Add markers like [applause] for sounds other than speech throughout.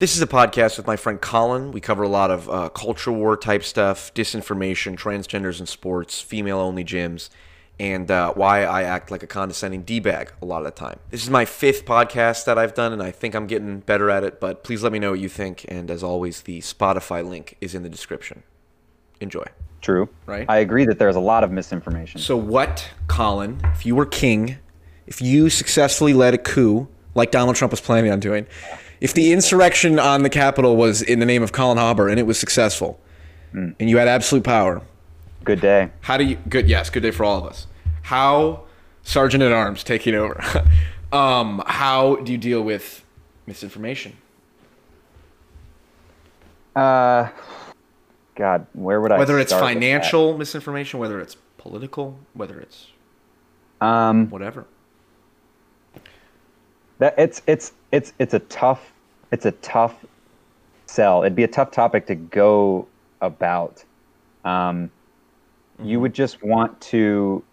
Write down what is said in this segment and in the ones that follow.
This is a podcast with my friend Colin. We cover a lot of uh, culture war type stuff, disinformation, transgenders in sports, female only gyms, and uh, why I act like a condescending D bag a lot of the time. This is my fifth podcast that I've done, and I think I'm getting better at it, but please let me know what you think. And as always, the Spotify link is in the description. Enjoy. True. Right. I agree that there's a lot of misinformation. So, what, Colin, if you were king, if you successfully led a coup like Donald Trump was planning on doing, if the insurrection on the Capitol was in the name of Colin Hauber and it was successful, and you had absolute power, Good day. how do you? Good, yes, good day for all of us. How, Sergeant at Arms taking over? [laughs] um, how do you deal with misinformation? Uh, God, where would I? Whether it's start with that? financial misinformation, whether it's political, whether it's Um, whatever. That it's it's it's it's a tough it's a tough sell. It'd be a tough topic to go about. Um, Mm-hmm. you would just want to.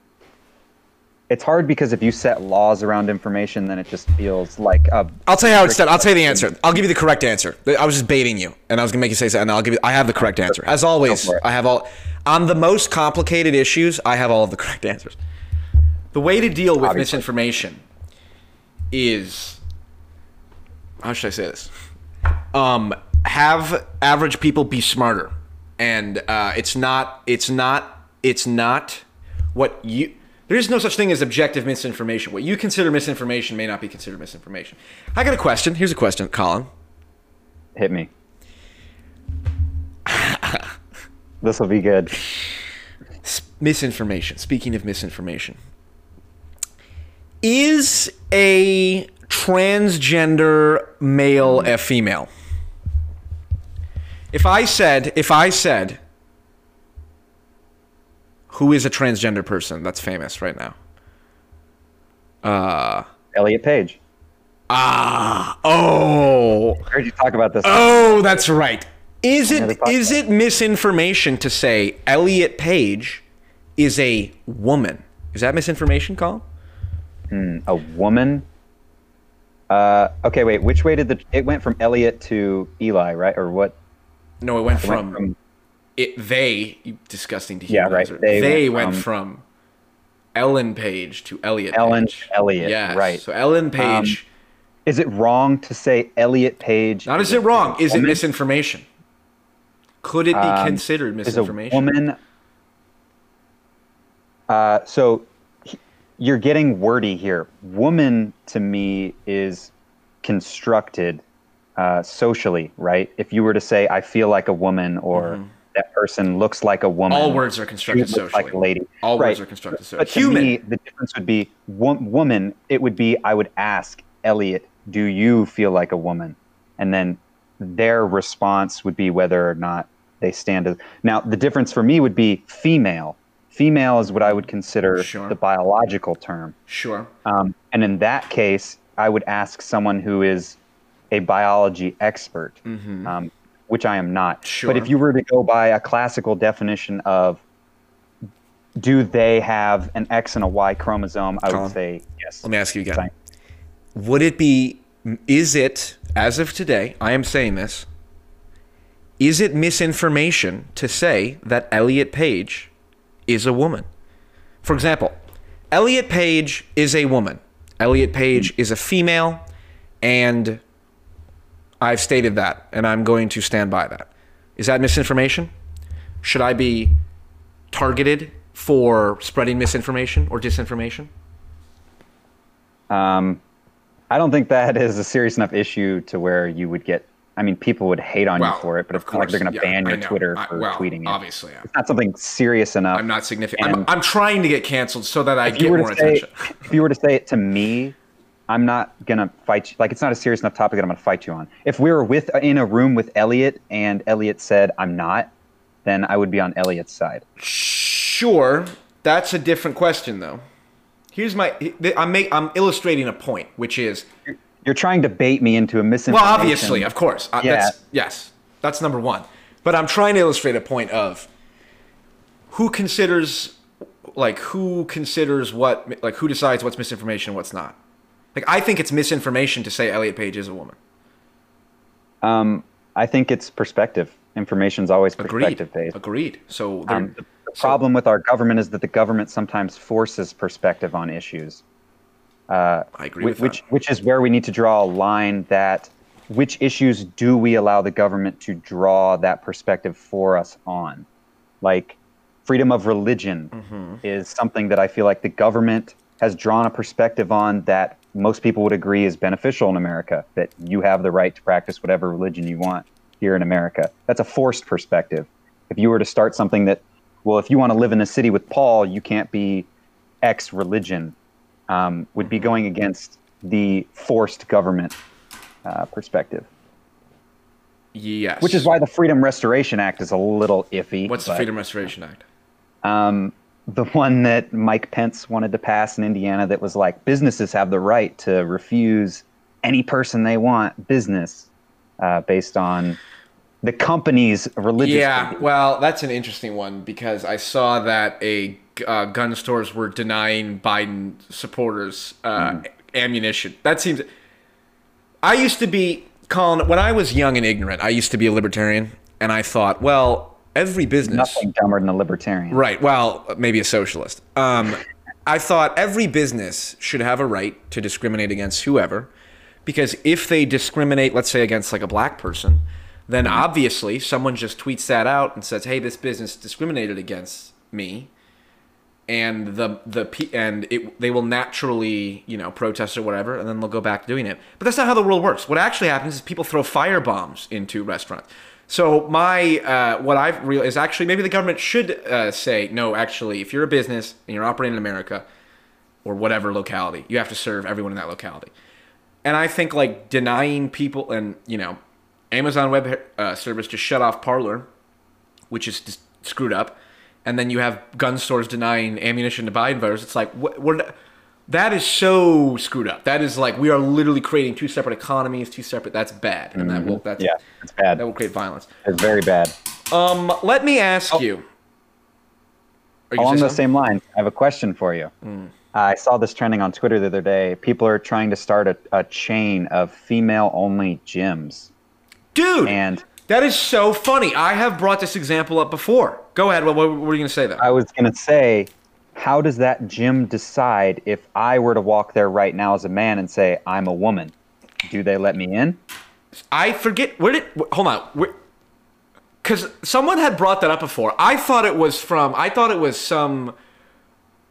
It's hard because if you set laws around information, then it just feels like a. I'll tell you how it's done. I'll tell you the answer. I'll give you the correct answer. I was just baiting you, and I was gonna make you say something. And I'll give you. I have the correct answer. As always, Go for it. I have all. On the most complicated issues, I have all of the correct answers. The way to deal with Obviously. misinformation is. How should I say this? Um, have average people be smarter, and uh, it's not. It's not. It's not what you. There is no such thing as objective misinformation. What you consider misinformation may not be considered misinformation. I got a question. Here's a question, Colin. Hit me. [laughs] this will be good. Misinformation. Speaking of misinformation, is a transgender male a female? If I said, if I said, who is a transgender person that's famous right now? Uh, Elliot Page. ah, oh, I heard you talk about this. Oh, that's right. Is it is it misinformation to say Elliot Page is a woman? Is that misinformation, Colin? A woman. Uh, okay, wait. Which way did the it went from Elliot to Eli, right? Or what? No, it went It went from, from it. They disgusting to Yeah, right. They They, went went, from- from, Ellen Page to Elliot. Ellen Page. Elliot, Yes. right. Um, So Ellen Page. Is it wrong to say Elliot Page? not is it wrong? Is it misinformation? Could it be Um, considered Is a misinformation? woman? Uh, so you're getting wordy here. Woman to me is constructed uh, socially, right? If you were to say, "I feel like a woman," or that person looks like a woman, Mm-hmm. All words are constructed looks like a socially. lady. All right. words are constructed socially. But to Human. me, the difference would be wo- woman. It would be I would ask Elliot, "Do you feel like a woman?" And then their response would be whether or not they stand as. Now, the difference for me would be female. Female is what I would consider Sure. the biological term. Sure. Um, and in that case, I would ask someone who is a biology expert, um, which I am not. Mm-hmm. Sure. But if you were to go by a classical definition of do they have an X and a Y chromosome, I Colin, would say yes. Let me ask you again. Fine. Would it be, is it, as of today, I am saying this, is it misinformation to say that Elliot Page is a woman? For example, Elliot Page is a woman. Elliot Page is a female, and I've stated that, and I'm going to stand by that. Is that misinformation? Should I be targeted for spreading misinformation or disinformation? Um, I don't think that is a serious enough issue to where you would get. I mean, people would hate on you for it, but of it's not like they're going to. Yeah, ban your. Twitter I- for well, tweeting it. Obviously, yeah. It's not something serious enough. I'm not significant. I'm, I'm trying to get canceled so that I get more say, attention. [laughs] if you were to say it to me, I'm not gonna fight you. Like it's not a serious enough topic that I'm gonna fight you on. If we were with in a room with Elliot and Elliot said I'm not, then I would be on Elliot's side. Sure, that's a different question though. Here's my I'm make, I'm illustrating a point, which is You're trying to bait me into a misinformation. well, obviously, of course, uh, Yeah. that's yes, that's number one. But I'm trying to illustrate a point of who considers like who considers what like who decides what's misinformation and what's not. Like I think it's misinformation to say Elliot Page is a woman. Um, I think it's perspective. Information's always Agreed. perspective based. Agreed. So Um, the problem with our government is that the government sometimes forces perspective on issues. Uh, I agree which which is where we need to draw a line that which issues do we allow the government to draw that perspective for us on? Like freedom of religion Mm-hmm. is something that i feel like the government has drawn a perspective on that most people would agree is beneficial in america that you have the right to practice whatever religion you want here in america. That's a forced perspective. If you were to start something that well if you want to live in a city with paul you can't be x religion um, would be going against the forced government uh, perspective, yes. which is why the Freedom Restoration Act is a little iffy. What's the Freedom Restoration Act? Um, the one that Mike Pence wanted to pass in Indiana that was like businesses have the right to refuse any person they want business uh, based on the company's religious. Yeah, belief. well, that's an interesting one because I saw that a uh, gun stores were denying Biden supporters uh, ammunition. That seems. I used to be calling when I was young and ignorant. I used to be a libertarian, and I thought, well, every business. nothing dumber than a libertarian. Right. Well, maybe a socialist. Um, I thought every business should have a right to discriminate against whoever, because if they discriminate, let's say against like a black person, then obviously someone just tweets that out and says, "Hey, this business discriminated against me," and the the and it they will naturally you know protest or whatever, and then they'll go back to doing it. But that's not how the world works. What actually happens is people throw fire bombs into restaurants. So my uh, what I've realized is actually maybe the government should uh, say no. Actually, if you're a business and you're operating in America or whatever locality, you have to serve everyone in that locality. And I think like denying people and you know Amazon Web uh, Service just shut off Parler, which is just screwed up, and then you have gun stores denying ammunition to Biden voters. It's like what we're that is so screwed up. That is like we are literally creating two separate economies, two separate. That's bad, and that will that's Yeah, it's bad. that will create violence. It's very bad. Um, let me ask you. You Along gonna those same lines, I have a question for you. Hmm. I saw this trending on Twitter the other day. People are trying to start a, a chain of female-only gyms, dude? and that is so funny. I have brought this example up before. Go ahead. What, what, what were you gonna say though? I was going to say, how does that gym decide if I were to walk there right now as a man and say I'm a woman? Do they let me in? I forget where did hold on because someone had brought that up before. I thought it was from I thought it was some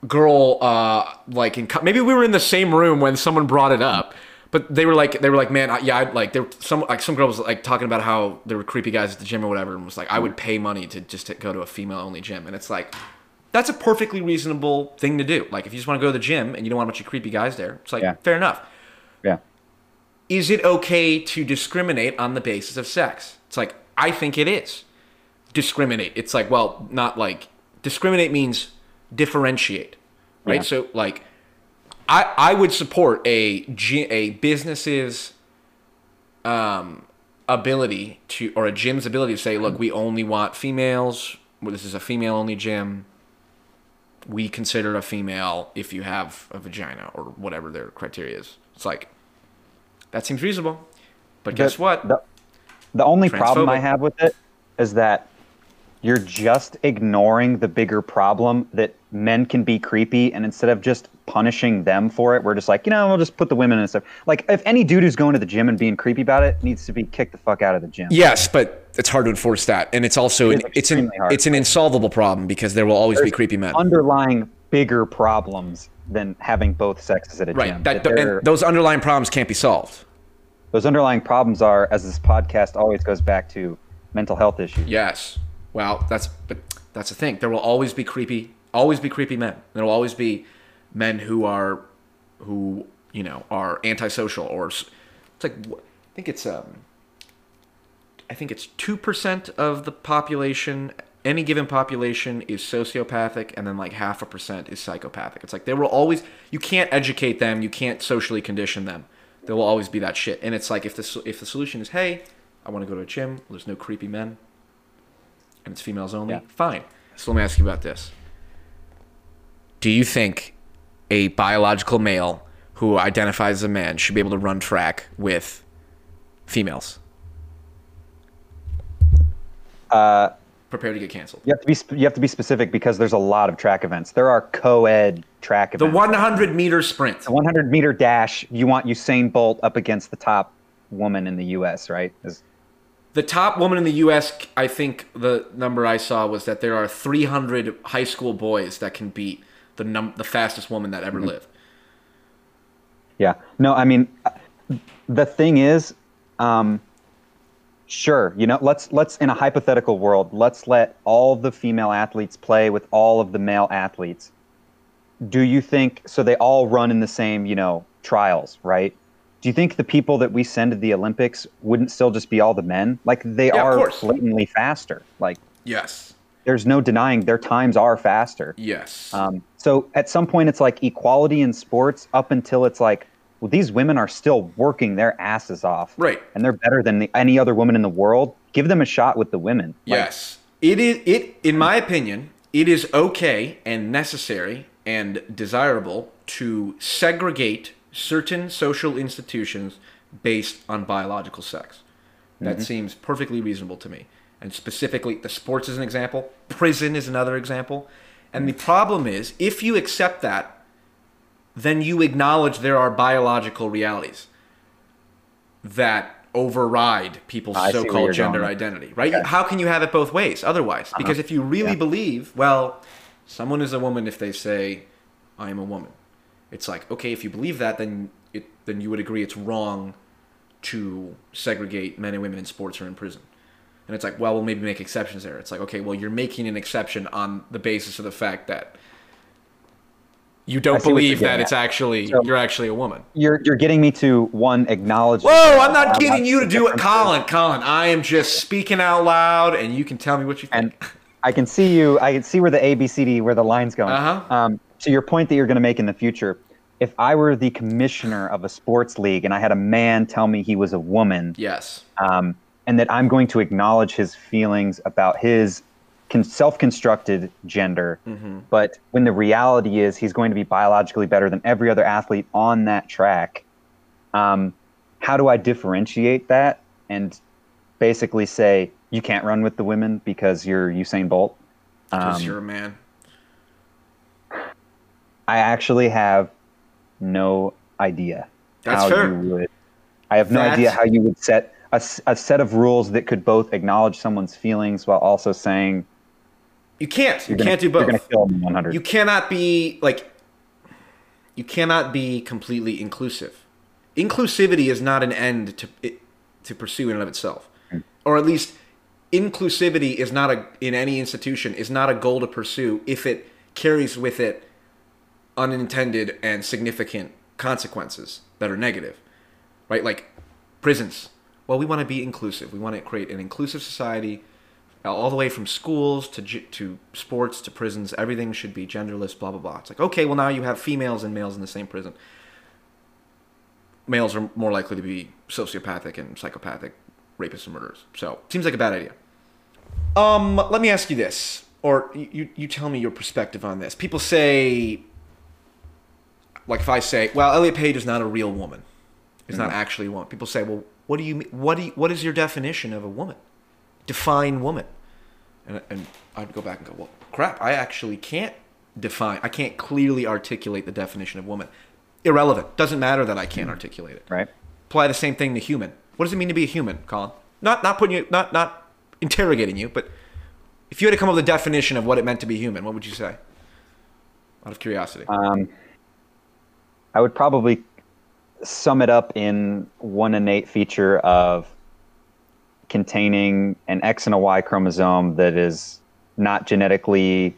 girl uh like in maybe we were in the same room when someone brought it up. But they were like, they were like, man, I, yeah, I'd like, there some like some girl was like talking about how there were creepy guys at the gym or whatever, and was like, I would pay money to just to go to a female only gym, and it's like, that's a perfectly reasonable thing to do. Like, if you just want to go to the gym and you don't want a bunch of creepy guys there, it's like Yeah. fair enough Yeah. is it okay to discriminate on the basis of sex? It's like, I think it is. Discriminate. It's like, well, not like discriminate means differentiate, right? Yeah. So like I I would support a a business's um ability to or a gym's ability to say, look, we only want females. This is a female only gym. We consider a female if you have a vagina or whatever their criteria is. It's like that seems reasonable. But guess The- what? The, the only problem I have with it is that you're just ignoring the bigger problem that men can be creepy, and instead of just punishing them for it, we're just like, you know, we'll just put the women in and stuff. Like, if any dude who's going to the gym and being creepy about it needs to be kicked the fuck out of the gym. yes, but it's hard to enforce that, and it's also It an, it's an hard. it's an insolvable problem because there will always be creepy men. Underlying bigger problems than having both sexes at a Right. gym. That, That and those underlying problems can't be solved. those underlying problems are, as this podcast always goes back to, mental health issues. Yes. Well, that's but that's the thing. There will always be creepy, always be creepy men. There will always be men who are, who you know are antisocial or it's like I think it's um. I think it's two percent of the population. Any given population is sociopathic, and then like half a percent is psychopathic. It's like there will always you can't educate them, you can't socially condition them. There will always be that shit, and it's like if the if the solution is hey, I want to go to a gym. There's no creepy men and it's females only, Yeah. fine. So let me ask you about this. Do you think a biological male who identifies as a man should be able to run track with females? Uh, Prepare to get canceled. you have to be sp- you have to be specific because there's a lot of track events. There are co-ed track events. The 100 meter sprint. The 100 meter dash. You want Usain Bolt up against the top woman in the U.S. Right? Is- The top woman in the U.S. I think the number I saw was that there are 300 high school boys that can beat the num- the fastest woman that ever lived. Yeah. No, I mean, the thing is, um, sure, you know, let's let's in a hypothetical world, let's let all the female athletes play with all of the male athletes. Do you think so? They all run in the same, you know, trials, right? Do you think the people that we send to the Olympics wouldn't still just be all the men? Like they Yeah, are blatantly faster. Like Yes. there's no denying their times are faster. Yes. Um, so at some point, it's like equality in sports up until it's like, well, these women are still working their asses off. Right. And they're better than the, any other woman in the world. Give them a shot with the women. Like, Yes. It is it in my opinion, it is okay and necessary and desirable to segregate certain social institutions based on biological sex. That mm-hmm. seems perfectly reasonable to me. And specifically the sports is an example, prison is another example. And the problem is if you accept that, then you acknowledge there are biological realities that override people's I so-called gender going. identity, right? How can you have it both ways otherwise? Because if you really Yeah. believe, well, someone is a woman if they say, "I am a woman," it's like, okay, if you believe that, then it then you would agree it's wrong to segregate men and women in sports or in prison. And it's like, well, we'll maybe make exceptions there. It's like, okay, well, you're making an exception on the basis of the fact that you don't see what you're believe that getting it's actually So- you're actually a woman. You're, you're getting me to one acknowledge. Whoa, I'm not getting you to do it, Colin. Colin, I am just speaking out loud, and you can tell me what you think. And. [laughs] I can see you. I can see where the ABCD, where the line's going. Uh-huh. Um, to your point that you're going to make in the future, if I were the commissioner of a sports league and I had a man tell me he was a woman, yes. um, and that I'm going to acknowledge his feelings about his self-constructed gender. But when the reality is he's going to be biologically better than every other athlete on that track, um, how do I differentiate that and basically say you can't run with the women because you're Usain Bolt? Because Um, you're a man. I actually have no idea That's how fair. you would. I have no idea how you would set a, a set of rules that could both acknowledge someone's feelings while also saying You can't. You gonna, can't do both. You're going to kill them 100. You cannot be like. You cannot be completely inclusive. Inclusivity is not an end to it, to pursue in and of itself, mm. or at least inclusivity is not a in any institution is not a goal to pursue if it carries with it unintended and significant consequences that are negative, right? Like prisons. Well, we want to be inclusive. We want to create an inclusive society, uh, all the way from schools to to sports to prisons. Everything should be genderless. Blah blah blah. It's like okay, well now you have females and males in the same prison. Males are more likely to be sociopathic and psychopathic, rapists and murderers. So seems like a bad idea. Um, let me ask you this, or you, you, tell me your perspective on this. People say, like if I say, well, Elliot Page is not a real woman, is not actually a woman. People say, well, what do you mean? What do you, what is your definition of a woman? Define woman. And, and I'd go back and go, well, crap, I actually can't define, I can't clearly articulate the definition of woman. Irrelevant. Doesn't matter that I can't articulate it right? apply the same thing to human. What does it mean to be a human, Colin? Not not putting you not not interrogating you, but if you had to come up with a definition of what it meant to be human, what would you say? Out of curiosity. Um, I would probably sum it up in one innate feature of containing an X and a Y chromosome that is not genetically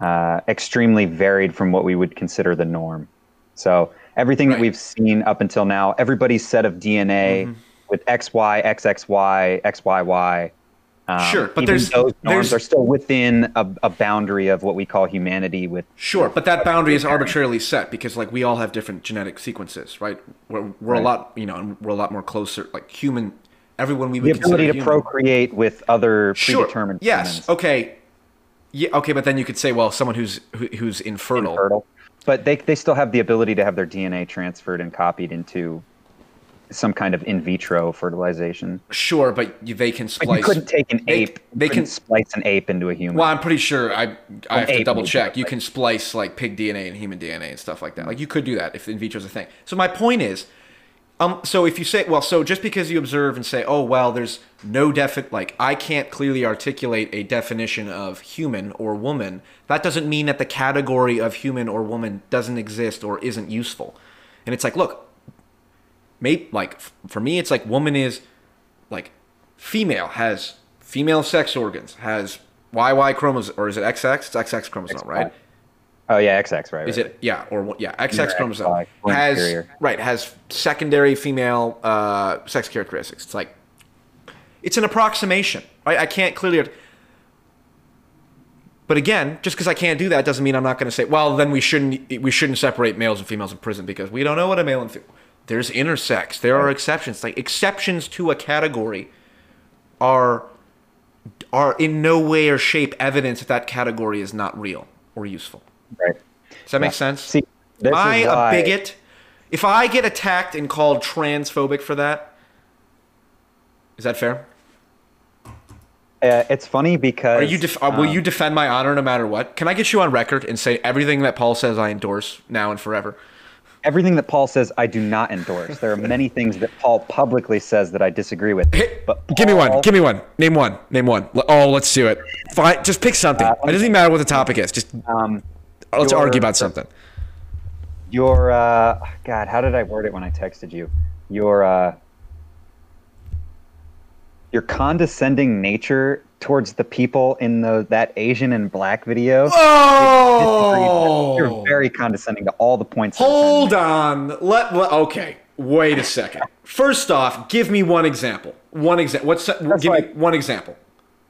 uh, extremely varied from what we would consider the norm. So everything Right. that we've seen up until now, everybody's set of DNA Mm-hmm. with XY, XXY, XYY. Um, Sure, but there's- those norms there's- are still within a, a boundary of what we call humanity. With Sure, but that boundary is arbitrarily set because like we all have different genetic sequences, right? We're, we're a lot, you know, we're a lot more closer, like human. Everyone we would the ability to human. procreate with other Sure. predetermined Yes. humans. Okay. Yeah. Okay, but then you could say, well, someone who's who, who's infertile. Infertile. But they, they still have the ability to have their DNA transferred and copied into some kind of in vitro fertilization. Sure, but you, they can splice. you couldn't take an they- ape. they can- splice an ape into a human. Well, I'm pretty sure I I have to double check. You can splice like pig DNA and human DNA and stuff like that. Like you could do that if in vitro is a thing. So my point is, um, so if you say, well, so just because you observe and say, oh well, there's no defi like I can't clearly articulate a definition of human or woman. That doesn't mean that the category of human or woman doesn't exist or isn't useful. And it's like, look, maybe like f- for me, it's like woman is like female has female sex organs has YY chromosome or is it XX? It's XX chromosome, right? oh yeah, XX, right? Is right. it yeah or yeah XX Yeah, chromosome XY, has right has secondary female uh, sex characteristics. It's like it's an approximation, right? I can't clearly. But again, just because I can't do that doesn't mean I'm not going to say, well, then we shouldn't we shouldn't separate males and females in prison because we don't know what a male and female. There's intersex. There are exceptions. Like exceptions to a category are are in no way or shape evidence that that category is not real or useful. Right. Does that make sense? See, Am I a bigot? If I get attacked and called transphobic for that, is that fair? Uh, it's funny because Are you def- uh, will um, you defend my honor no matter what? Can I get you on record and say everything that Paul says I endorse now and forever? Everything that Paul says I do not endorse. There are many things that Paul publicly says that I disagree with. Hey, But give me one. Give me one. Name one. Name one. Oh, let's do it. Fine. Just pick something. Uh, it doesn't even matter what the topic is. Just Um, let's your- argue about something. your uh, God, how did I word it when I texted you? Your uh, your condescending nature towards the people in the that Asian and black video. Oh, You're very condescending to all the points. Hold on. Let, let okay. Wait a second. First off, give me one example. One example. What's give me one example?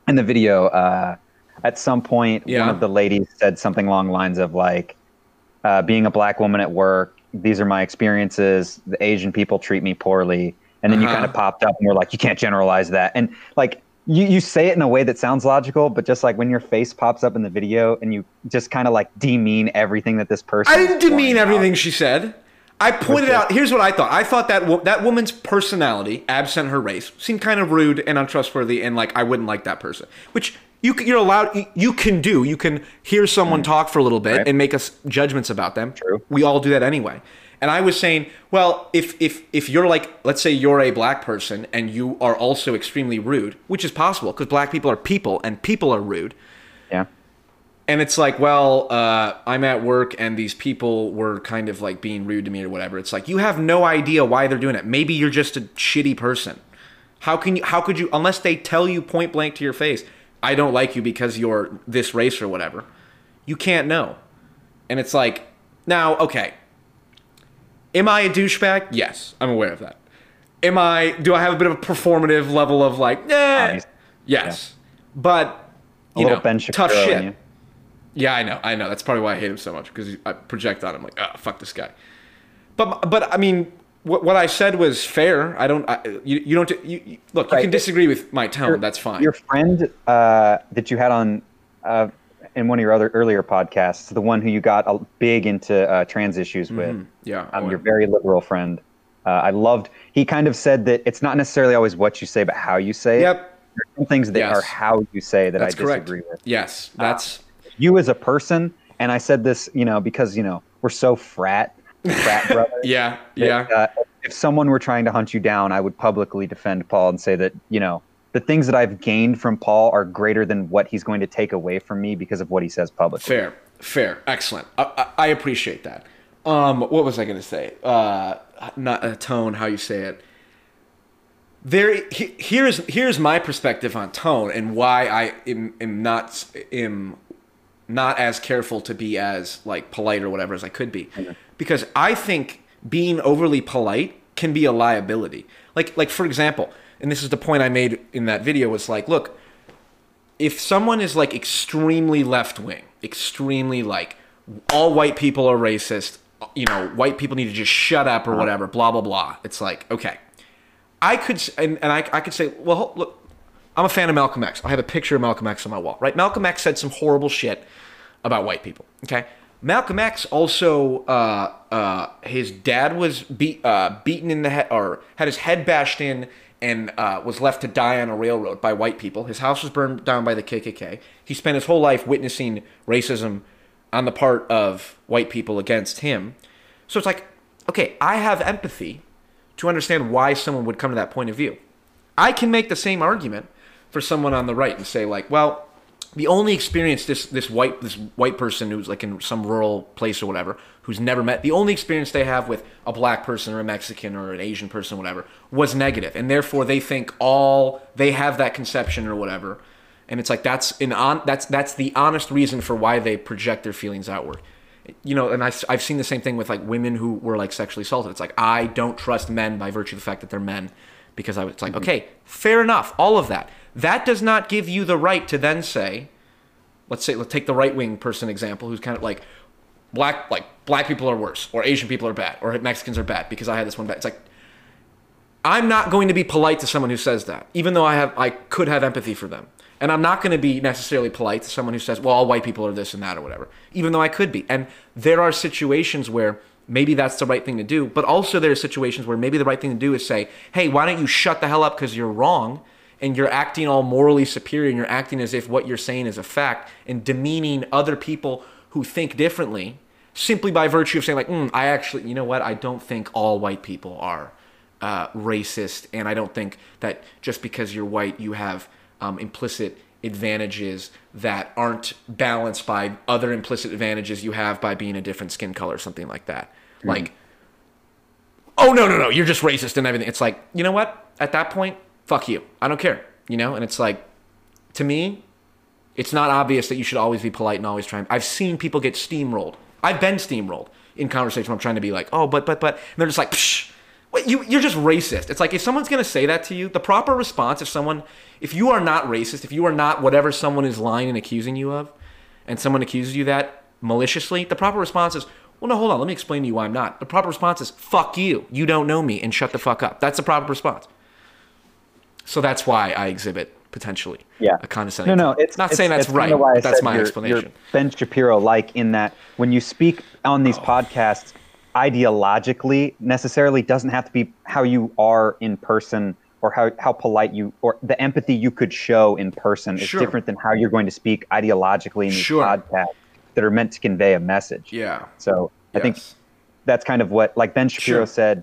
in the video, uh, at some point, Yeah. one of the ladies said something along the lines of like, uh, "Being a black woman at work, these are my experiences. The Asian people treat me poorly." And then you Uh-huh. kind of popped up and we're like, "You can't generalize that." And like, you you say it in a way that sounds logical, but just like when your face pops up in the video and you just kind of like demean everything that this person. I didn't demean pouring out. everything she said. I pointed out. Here's what I thought. I thought that wo- that woman's personality, absent her race, seemed kind of rude and untrustworthy, and like I wouldn't like that person. Which you you're allowed. you- You can do. You can hear someone talk for a little bit Mm. Right. and make us judgments about them. True. We all do that anyway. And I was saying, well, if if if you're like, let's say you're a black person and you are also extremely rude, which is possible because black people are people and people are rude Yeah. and it's like, well, uh, I'm at work and these people were kind of like being rude to me or whatever. It's like you have no idea why they're doing it. Maybe you're just a shitty person. How can you? How could you? Unless they tell you point blank to your face, I don't like you because you're this race or whatever. You can't know. And it's like, now, okay. Am I a douchebag? Yes, I'm aware of that. Am I? Do I have a bit of a performative level of like, eh? Yes, but A you little know, tough shit. Yeah, I know, I know. That's probably why I hate him so much because I project on him like, oh, fuck this guy. But but I mean, what, what I said was fair. I don't. I, you you don't. You, you, look, you can disagree with my tone. Your- that's fine. Your friend uh, that you had on uh, in one of your other earlier podcasts, the one who you got a, big into uh, trans issues with, yeah. um, your very liberal friend. Uh, I loved. He kind of said that it's not necessarily always what you say, but how you say it. Yep. There are some things that Yes. are how you say that That's I correct. disagree with. Yes, that's You as a person, and I said this, you know, because you know we're so frat, frat [laughs] brothers. yeah, yeah. that, uh, if someone were trying to hunt you down, I would publicly defend Paul and say that you know the things that I've gained from Paul are greater than what he's going to take away from me because of what he says publicly. Fair, fair, excellent. I, I, I appreciate that. Um, what was I going to say? Uh, not a tone, how you say it. There, he- here's here's my perspective on tone and why I am, am not am not as careful to be as like polite or whatever as I could be, because I think being overly polite can be a liability. Like like for example, and this is the point I made in that video was like, look, if someone is like extremely left wing, extremely like all white people are racist, you know, white people need to just shut up or whatever, blah blah blah. It's like okay, I could and, and I, I could say, well, look, I'm a fan of Malcolm X. I have a picture of Malcolm X on my wall, right? Malcolm X said some horrible shit about white people. Okay, Malcolm X also, uh, uh, his dad was beat, uh, beaten in the head, or had his head bashed in, and uh, was left to die on a railroad by white people. His house was burned down by the KKK. He spent his whole life witnessing racism on the part of white people against him. So it's like, okay, I have empathy to understand why someone would come to that point of view. I can make the same argument for someone on the right and say like, well, the only experience this this white this white person who's like in some rural place or whatever who's never met the only experience they have with a black person or a Mexican or an Asian person or whatever was negative. And therefore they think all they have that conception or whatever. And it's like that's an on that's that's the honest reason for why they project their feelings outward. You know and I, i've seen the same thing with like women who were like sexually assaulted. It's like i don't trust men by virtue of the fact that they're men because i was like mm-hmm. okay fair enough all of that. That does not give you the right to then say let's say let's take the right wing person example who's kind of like black like black people are worse or asian people are bad or mexicans are bad because i had this one bad. It's like i'm not going to be polite to someone who says that even though i have i could have empathy for them. And i'm not going to be necessarily polite to someone who says well all white people are this and that or whatever even though i could be. And there are situations where maybe that's the right thing to do. But also there are situations where maybe the right thing to do is say hey why don't you shut the hell up because you're wrong and you're acting all morally superior and you're acting as if what you're saying is a fact and demeaning other people who think differently simply by virtue of saying like mm, i actually you know what? I don't think all white people are uh, racist and i don't think that just because you're white you have um, implicit advantages that aren't balanced by other implicit advantages you have by being a different skin color or something like that Hmm. like oh no no no you're just racist and everything it's like you know what at that point fuck you i don't care you know and it's like to me it's not obvious that you should always be polite and always try. I've seen people get steamrolled. I've been steamrolled in conversation. I'm trying to be like, oh, but but but, and they're just like, Psh, you you're just racist. It's like if someone's gonna say that to you, the proper response, if someone, if you are not racist, if you are not whatever someone is lying and accusing you of, and someone accuses you that maliciously, the proper response is, well, no, hold on, let me explain to you why I'm not. The proper response is, fuck you, you don't know me, and shut the fuck up. That's the proper response. So that's why I exhibit potentially Yeah. a condescending. No, no, it's not it's- saying that's right. that's my you're- explanation. You're Ben Shapiro like in that when you speak on Oh. these podcasts, ideologically necessarily doesn't have to be how you are in person or how, how polite you or the empathy you could show in person is Sure. different than how you're going to speak ideologically in these Sure. podcasts that are meant to convey a message. yeah. So I think that's kind of what like Ben Shapiro Sure. said,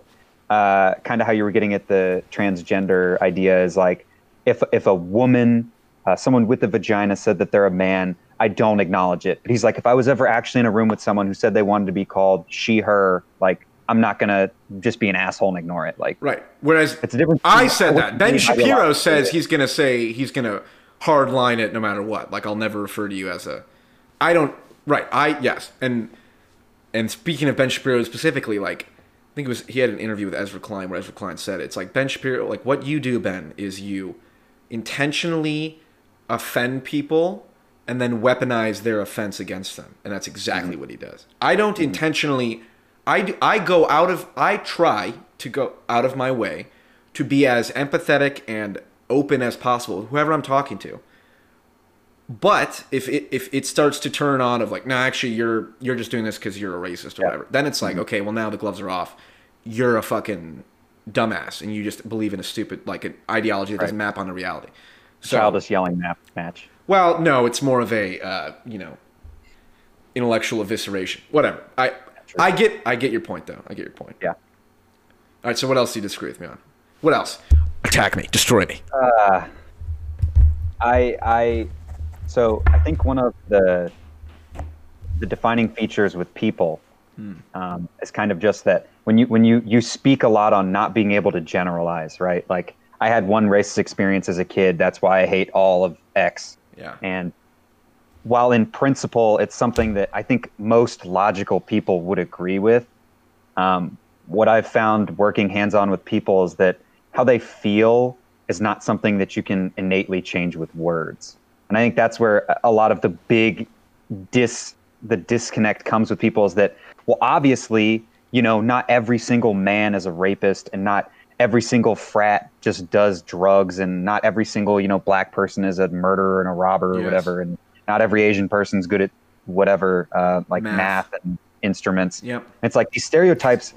uh, kind of how you were getting at the transgender idea is like if if a woman, uh, someone with a vagina said that they're a man, I don't acknowledge it. But he's like, if I was ever actually in a room with someone who said they wanted to be called she, her, like I'm not gonna just be an asshole and ignore it. Like Right. Whereas it's a different. I said that. Ben Shapiro says he's gonna say he's gonna hard line it no matter what. Like I'll never refer to you as a. I don't. Right. I yes. And and speaking of Ben Shapiro specifically, like I think it was he had an interview with Ezra Klein where Ezra Klein said it's like Ben Shapiro. Like what you do, Ben, is you intentionally offend people and then weaponize their offense against them, and that's exactly mm-hmm. what he does. I don't mm-hmm. intentionally. I do, I go out of I try to go out of my way to be as empathetic and open as possible whoever I'm talking to. But if it if it starts to turn on of like, no, actually you're you're just doing this because you're a racist or Yeah. whatever, then it's like, okay, well now the gloves are off. You're a fucking dumbass and you just believe in a stupid like an ideology that doesn't map on the reality. So, childish yelling map match. well, no, it's more of a uh, you know intellectual evisceration. Whatever. I I get I get your point though. I get your point. Yeah. All right. So what else do you disagree with me on? What else? Attack me. Destroy me. Uh, I I so I think one of the the defining features with people um, is kind of just that when you when you you speak a lot on not being able to generalize, right? Like I had one racist experience as a kid. That's why I hate all of X. Yeah. And while in principle it's something that I think most logical people would agree with, um, what I've found working hands on with people is that how they feel is not something that you can innately change with words. And I think that's where a- lot of the big dis the disconnect comes with people is that well obviously you know not every single man is a rapist and not every single frat just does drugs and not every single you know black person is a murderer and a robber or Yes. whatever and not every asian person's good at whatever, uh, like Math. math. and instruments. Yep. It's like these stereotypes,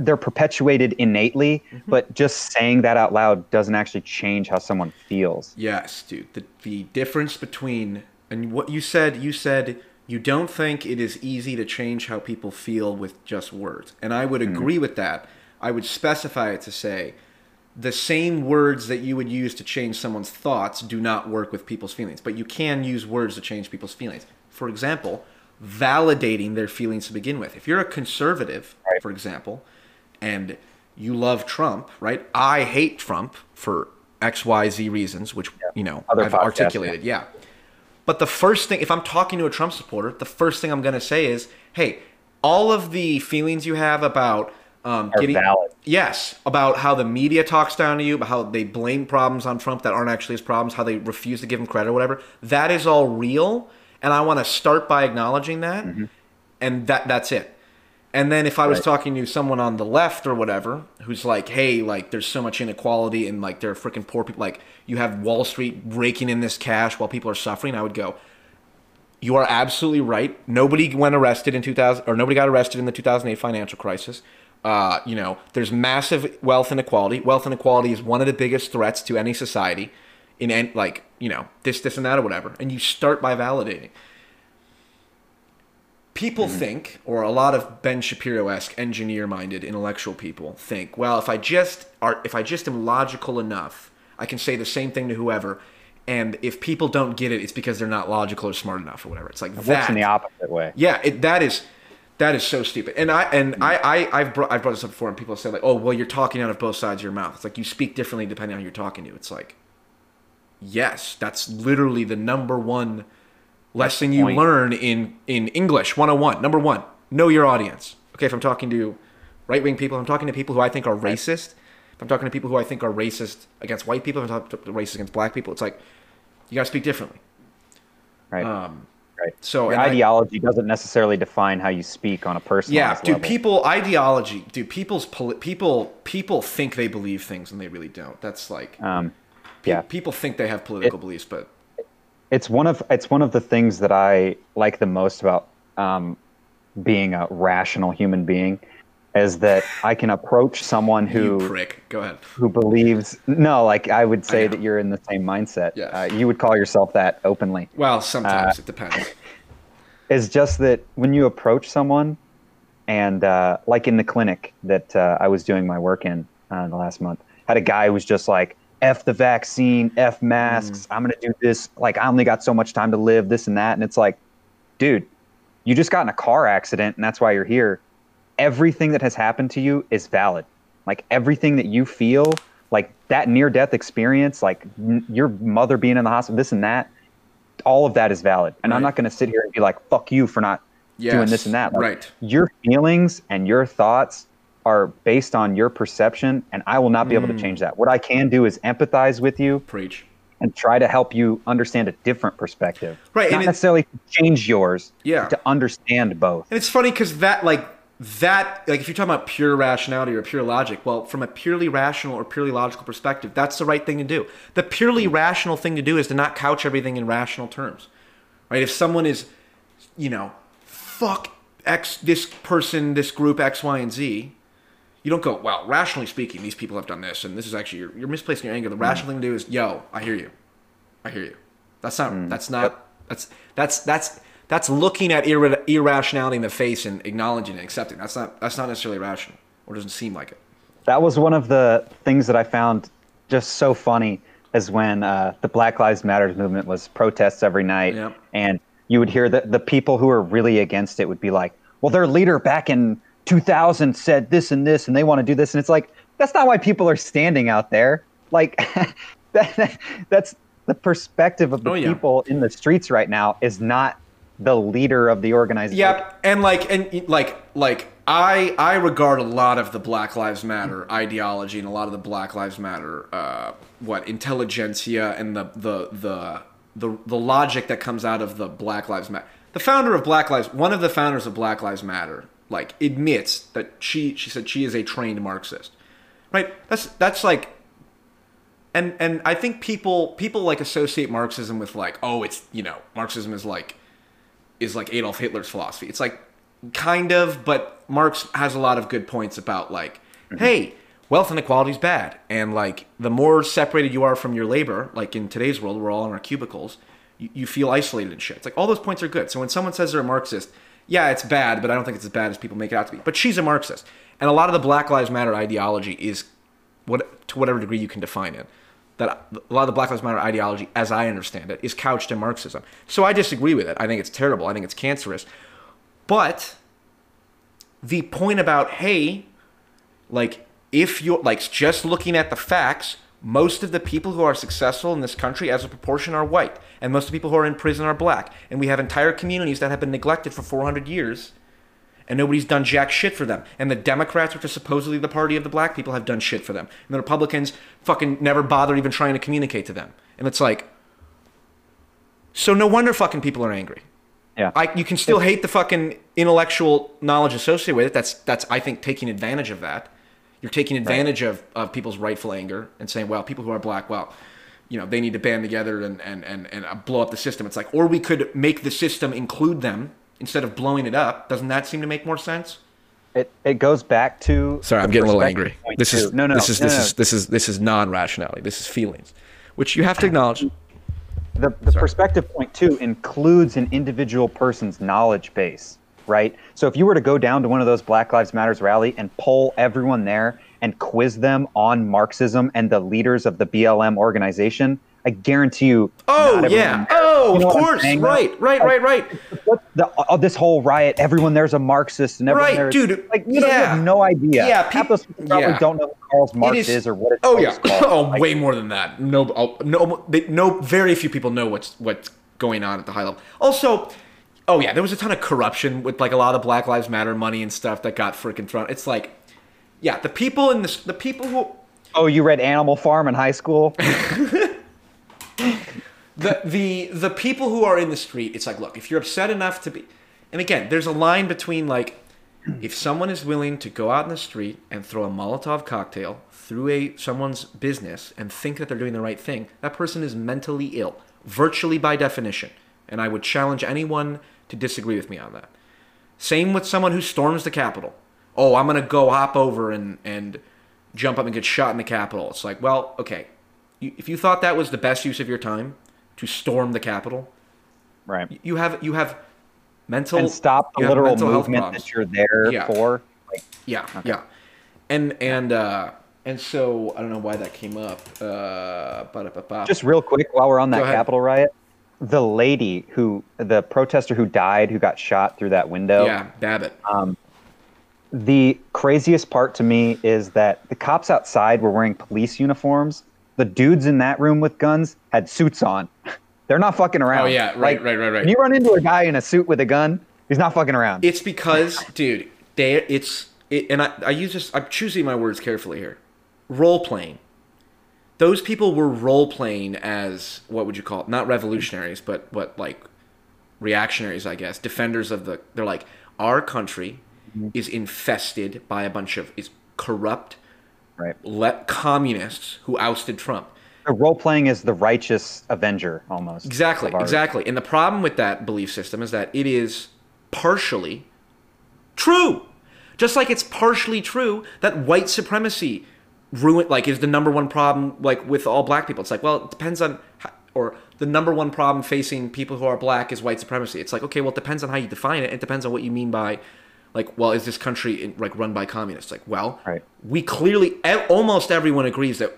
they're perpetuated innately, Mm-hmm. but just saying that out loud doesn't actually change how someone feels. Yes, dude. The the difference between and what you said, you said you don't think it is easy to change how people feel with just words. And I would agree with that. I would specify it to say the same words that you would use to change someone's thoughts do not work with people's feelings, but you can use words to change people's feelings. For example, validating their feelings to begin with. If you're a conservative, Right. for example, and you love Trump, right? I hate Trump for X, Y, Z reasons, which you know Other I've podcasts, articulated. Yeah. But the first thing, if I'm talking to a Trump supporter, the first thing I'm going to say is, "Hey, all of the feelings you have about um, getting valid. yes about how the media talks down to you, about how they blame problems on Trump that aren't actually his problems, how they refuse to give him credit or whatever. That is all real, and I want to start by acknowledging that, and that that's it. And then if I was Right. talking to someone on the left or whatever, who's like, "Hey, like there's so much inequality and like there are freaking poor people, like you have Wall Street raking in this cash while people are suffering," I would go, "You are absolutely right. Nobody went arrested in 2000 or nobody got arrested in the 2008 financial crisis. Uh, you know, there's massive wealth inequality. Wealth inequality is one of the biggest threats to any society in any, like, you know, this this and that or whatever. And you start by validating people mm-hmm. think, or a lot of Ben Shapiro-esque engineer-minded intellectual people think, well, if I just are, if I just am logical enough, I can say the same thing to whoever, and if people don't get it, it's because they're not logical or smart enough or whatever. It's like It that. works in the opposite way. Yeah, it, that is that is so stupid. And I and I, I I've brought I've brought this up before, and people say like, oh, well, you're talking out of both sides of your mouth. It's like you speak differently depending on who you're talking to. It's like, yes, that's literally the number one lesson you learn in in English 101. Number one, know your audience. Okay, if I'm talking to right wing people, if I'm talking to people who I think are racist. If I'm talking to people who I think are racist against white people, if I'm talking to racist against black people, it's like you got to speak differently. Right. Um, right. so and I- ideology doesn't necessarily define how you speak on a personal Yeah, level. dude. People ideology, Do People's poli- people people think they believe things and they really don't. That's like Um, pe- yeah. people think they have political beliefs, but it's one of it's one of the things that I like the most about um, being a rational human being is that I can approach someone you who prick. Go ahead. who believes no like I would say know. that you're in the same mindset. Yes. Uh, you would call yourself that openly. Well, sometimes Uh, it depends. [laughs] It's just that when you approach someone, and uh, like in the clinic that uh, I was doing my work in uh, the last month, had a guy who was just like, "F the vaccine, F masks. Mm. I'm gonna do this. Like I only got so much time to live, this and that." And it's like, dude, you just got in a car accident, and that's why you're here. Everything that has happened to you is valid. Like everything that you feel, like that near-death experience, like n- your mother being in the hospital, this and that. All of that is valid, and I'm not going to sit here and be like, "Fuck you" for not doing this and that. Like, right. Your feelings and your thoughts are based on your perception, and I will not be able Mm. to change that. What I can do is empathize with you Preach. and try to help you understand a different perspective. Right, Not necessarily change yours, Yeah. to understand both. And it's funny because that, like, that, like, if you're talking about pure rationality or pure logic, well, from a purely rational or purely logical perspective, that's the right thing to do. The purely rational thing to do is to not couch everything in rational terms, right? If someone is, you know, fuck X, this person, this group X, Y, and Z, you don't go, well, rationally speaking, these people have done this, and this is actually, you're, you're misplacing your anger. The rational thing to do is, yo, I hear you. I hear you. That's not. That's not. That's that's that's that's looking at irra- irrationality in the face and acknowledging and accepting. That's not. That's not necessarily rational, or doesn't seem like it. That was one of the things that I found just so funny is when uh, the Black Lives Matters movement was protests every night, Yep. and you would hear that the people who were really against it would be like, "Well, their leader back in 2000 said this and this, and they want to do this," and it's like that's not why people are standing out there. Like [laughs] that, that's the perspective of the Oh, yeah. people in the streets right now is not the leader of the organization. Yep, and like and like like I I regard a lot of the Black Lives Matter ideology and a lot of the Black Lives Matter uh, what intelligentsia and the the the the the logic that comes out of the Black Lives Matter. The founder of Black Lives, one of the founders of Black Lives Matter, like admits that she she said she is a trained Marxist. Right? That's that's like and and I think people people like associate Marxism with like oh it's you know Marxism is like is like Adolf Hitler's philosophy. It's like kind of, but Marx has a lot of good points about like, mm-hmm. hey, wealth inequality is bad, and like the more separated you are from your labor, like in today's world, we're all in our cubicles, you, you feel isolated and shit. It's like all those points are good. So when someone says they're a Marxist, yeah, it's bad, but I don't think it's as bad as people make it out to be. But she's a Marxist, and a lot of the Black Lives Matter ideology is what to whatever degree you can define it. That a lot of the Black Lives Matter ideology, as I understand it, is couched in Marxism. So I disagree with it. I think it's terrible. I think it's cancerous. But the point about hey, like if you're like just looking at the facts, most of the people who are successful in this country as a proportion are white and most of the people who are in prison are black and we have entire communities that have been neglected for 400 years and nobody's done jack shit for them and the democrats which are supposedly the party of the black people have done shit for them and the republicans fucking never bother even trying to communicate to them and it's like so no wonder fucking people are angry Yeah. I, you can still hate the fucking intellectual knowledge associated with it. That's that's I think taking advantage of that. You're taking advantage of, of people's rightful anger and saying, well, people who are black, well, you know, they need to band together and, and, and, and uh, blow up the system. It's like, or we could make the system include them instead of blowing it up. Doesn't that seem to make more sense? It, it goes back to. Sorry, I'm getting a little angry. This is no, no, this is no, this no. is this is this is non-rationality. This is feelings, which you have to acknowledge. the, the perspective point too includes an individual person's knowledge base right so if you were to go down to one of those black lives matters rally and poll everyone there and quiz them on marxism and the leaders of the blm organization i guarantee you Oh yeah. Oh, You know of course. Right, right, right, right. The, uh, this whole riot everyone there's a marxist and everyone Right, is- dude, like you, don't- you yeah. have no idea Yeah, half those people probably yeah. don't know who Karl Marx It is, or what it's Oh yeah. [laughs] called. Oh, Like, way more than that. No, oh, no, they, no. Very few people know what's what's going on at the high level. Also, oh yeah, there was a ton of corruption with like a lot of Black Lives Matter money and stuff that got freaking thrown. It's like, yeah, the people in this, the people who, oh you read animal farm in high school [laughs] the the the people who are in the street. It's like, look, if you're upset enough to be, and again, there's a line between like, if someone is willing to go out in the street and throw a Molotov cocktail through a someone's business and think that they're doing the right thing, that person is mentally ill, virtually by definition. And I would challenge anyone to disagree with me on that. Same with someone who storms the Capitol. Oh, I'm gonna go hop over and and jump up and get shot in the Capitol. It's like, well, okay, if you thought that was the best use of your time to storm the Capitol, right you have you have mental and stop the literal movement that you're there Yeah. for like Yeah, yeah, and and uh, and so I don't know why that came up. Uh. Just real quick, while we're on that Capitol riot, the lady who, the protester who died, who got shot through that window. yeah, Babbitt. Um, the craziest part to me is that the cops outside were wearing police uniforms. The dudes in that room with guns had suits on. [laughs] They're not fucking around. Oh yeah, right, Like, right, right, right. When you run into a guy in a suit with a gun, he's not fucking around. It's because, dude, they it's it, and I, I use this. I'm choosing my words carefully here. Role playing. Those people were role playing as what would you call it? Not revolutionaries, but what like reactionaries, I guess. Defenders of the. They're like our country mm-hmm. is infested by a bunch of is corrupt, right. let communists who ousted Trump. The role playing is the righteous avenger almost. Exactly, exactly. And the problem with that belief system is that it is partially true. Just like it's partially true that white supremacy ruin like is the number one problem like with all black people. It's like, well, it depends on how, or the number one problem facing people who are black is white supremacy. It's like, okay, well, it depends on how you define it. It depends on what you mean by like, well, is this country in, like run by communists? Like, well, Right. we clearly almost everyone agrees that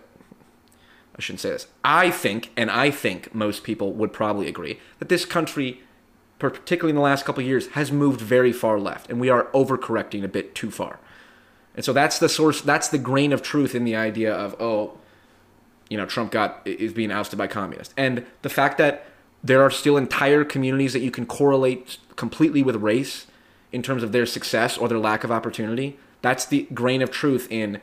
I shouldn't say this. I think, and I think most people would probably agree, that this country, particularly in the last couple of years, has moved very far left, and we are overcorrecting a bit too far. And so that's the source. That's the grain of truth in the idea of oh, you know, Trump got is being ousted by communists, and the fact that there are still entire communities that you can correlate completely with race in terms of their success or their lack of opportunity. That's the grain of truth in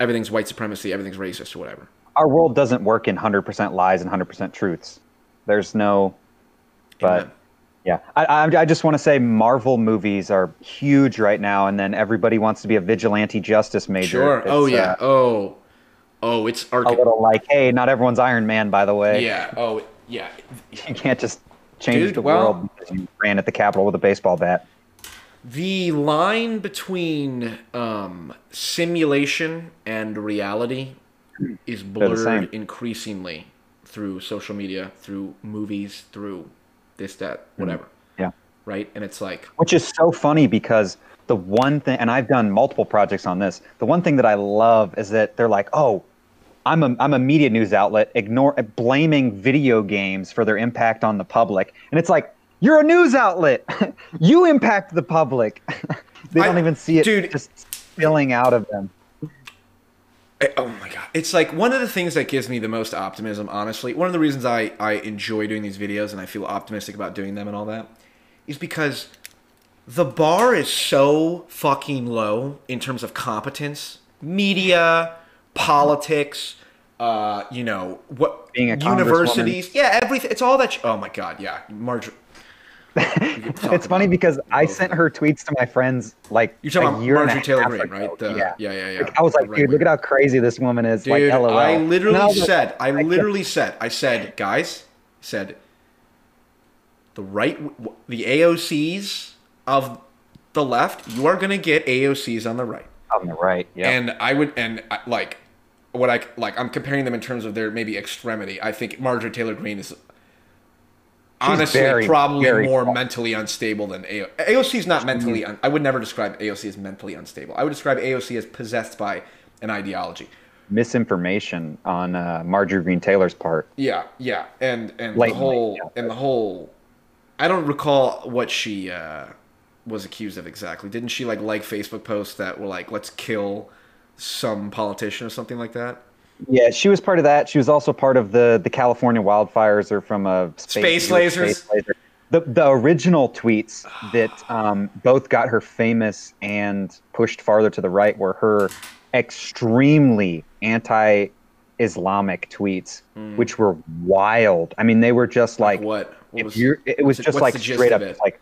everything's white supremacy, everything's racist or whatever. Our world doesn't work in 100% lies and 100% truths. There's no, but Amen. Yeah, I, I, I just want to say Marvel movies are huge right now, and then everybody wants to be a vigilante justice major. Sure. It's, oh yeah. uh, oh. Oh, it's arch- a little like, hey, not everyone's Iron Man, by the way. Yeah. Oh, yeah. [laughs] You can't just change Dude, the well- world because you ran at the Capitol with a baseball bat. The line between um, simulation and reality is blurred increasingly through social media, through movies, through this, that, whatever. Mm-hmm. Yeah. Right? And it's like, Which is so funny because the one thing, and I've done multiple projects on this. The one thing that I love is that they're like, "Oh, I'm a I'm a media news outlet, ignore blaming video games for their impact on the public," and it's like, "You're a news outlet. [laughs] you impact the public." [laughs] they I- don't even see it dude- just spilling out of them. Oh my god. It's like one of the things that gives me the most optimism, honestly. One of the reasons I, I enjoy doing these videos and I feel optimistic about doing them and all that is because the bar is so fucking low in terms of competence, media, politics, uh, you know, what Being a universities. Yeah, everything. It's all that. Sh- oh my god, yeah. Marjorie. [laughs] It's funny because I sent her tweets to my friends like You're talking a year and a Marjorie Taylor Greene, right? The- yeah. yeah, yeah, yeah. Like, I was like, The dude, look at how crazy this woman is. Dude, like, LOL. I literally like, said, I can't- literally said, I said, guys, said, the right, the AOCs of the left, you are gonna get AOCs on the right, on the right. Yeah. and I would, and uh, like, what I like, I'm comparing them in terms of their maybe extremity. I think Marjorie Taylor Greene is honestly very, probably very more strong. mentally unstable than AO. AOC is not mentally. Un- I would never describe AOC as mentally unstable. I would describe AOC as possessed by an ideology. misinformation on uh, Marjorie Greene Taylor's part. Yeah, yeah, and and the whole yeah. and the whole. I don't recall what she uh, was accused of exactly. Didn't she like like Facebook posts that were like, "Let's kill some politician" or something like that? Yeah, she was part of that. She was also part of the the California wildfires or from a Space lasers. laser. The the original tweets that [sighs] um, both got her famous and pushed farther to the right were her extremely anti-Islamic tweets, which were wild. I mean, they were just like, what? What if was you're, it was just like straight up like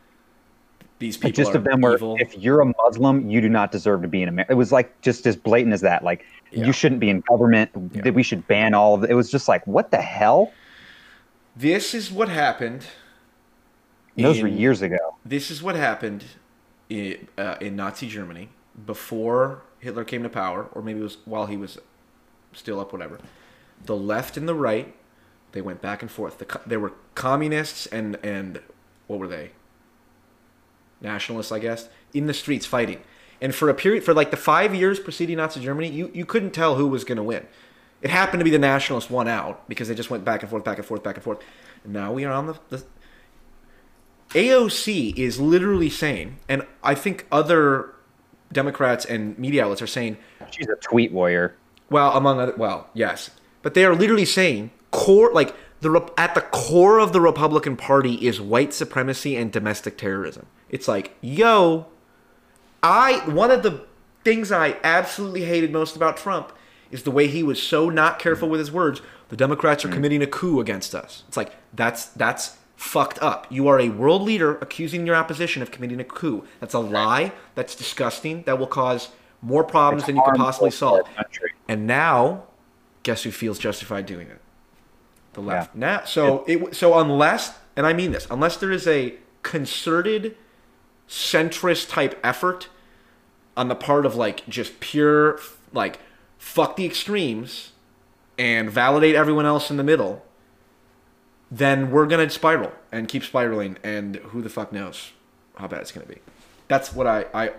these people are of them were evil? if you're a Muslim, you do not deserve to be in America. It was like just as blatant as that. Like Yeah. you shouldn't be in government. Yeah. That we should ban all of it. It was just like what the hell? this is what happened. Those were years ago. This is what happened in, uh, in Nazi Germany before Hitler came to power, or maybe it was while he was still up, whatever. The left and the right, they went back and forth. The, there were communists and and what were they? Nationalists, I guess, in the streets fighting. And for a period, for like the five years preceding Nazi Germany, you, you couldn't tell who was going to win. It happened to be the nationalists won out because they just went back and forth, back and forth, back and forth. And now we are on the, the AOC is literally saying, and I think other Democrats and media outlets are saying, She's a tweet warrior. well, among other, well, yes, but they are literally saying core, like the at the core of the Republican Party is white supremacy and domestic terrorism. It's like, yo, I one of the things I absolutely hated most about Trump is the way he was so not careful with his words. The Democrats are committing a coup against us. It's like that's that's fucked up. You are a world leader accusing your opposition of committing a coup. That's a lie. That's disgusting. That will cause more problems than you could possibly solve. And now, guess who feels justified doing it? The left. Yeah. Now, so it so unless, and I mean this, unless there is a concerted centrist type effort on the part of like just pure like fuck the extremes and validate everyone else in the middle, then we're gonna spiral and keep spiraling, and who the fuck knows how bad it's gonna be. That's what I I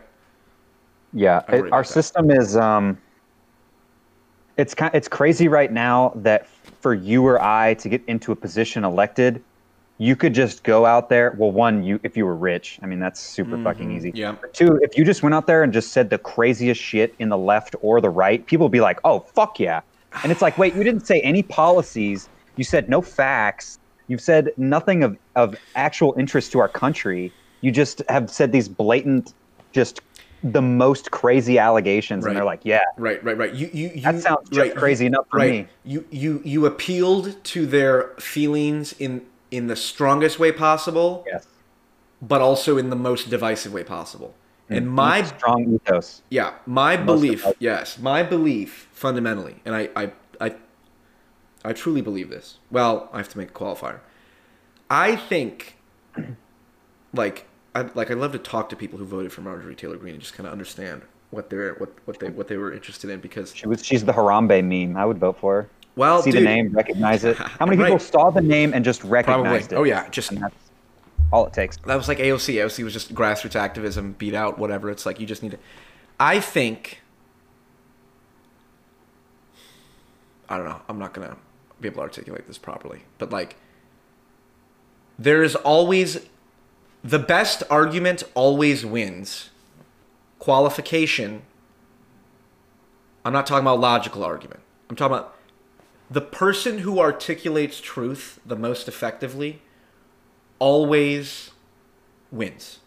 Yeah, I it, our that. system is um it's kind it's crazy right now that for you or I to get into a position elected, you could just go out there. Well, one, you if you were rich, I mean that's super fucking easy. Mm-hmm. yeah. But two, if you just went out there and just said the craziest shit in the left or the right, people would be like, "Oh, fuck yeah." And it's like, "Wait, you didn't say any policies. You said no facts. You've said nothing of of actual interest to our country. You just have said these blatant just the most crazy allegations Right. and they're like, "Yeah, Right, right, right. You, you, you That sounds just right, crazy you- enough for right. me. You, you, you appealed to their feelings in in the strongest way possible, yes." but also in the most divisive way possible. Mm-hmm. And my strong ethos. yeah, my Most belief, divisive. yes, my belief fundamentally, and I, I, I, I truly believe this. Well, I have to make a qualifier. I think, [clears throat] like, I like I'd love to talk to people who voted for Marjorie Taylor Greene and just kind of understand what they're what what they what they were interested in because She was she's the Harambe meme. I would vote for her. Well, See dude, the name, recognize it. How many [laughs] people Right. saw the name and just probably. recognized it? Oh yeah, just And that's all it takes. that was like AOC. AOC was just grassroots activism, beat out whatever. It's like you just need to. I think. I don't know. I'm not gonna be able to articulate this properly, but like, there is always the best argument always wins. Qualification. I'm not talking about logical argument. I'm talking about the person who articulates truth the most effectively always wins.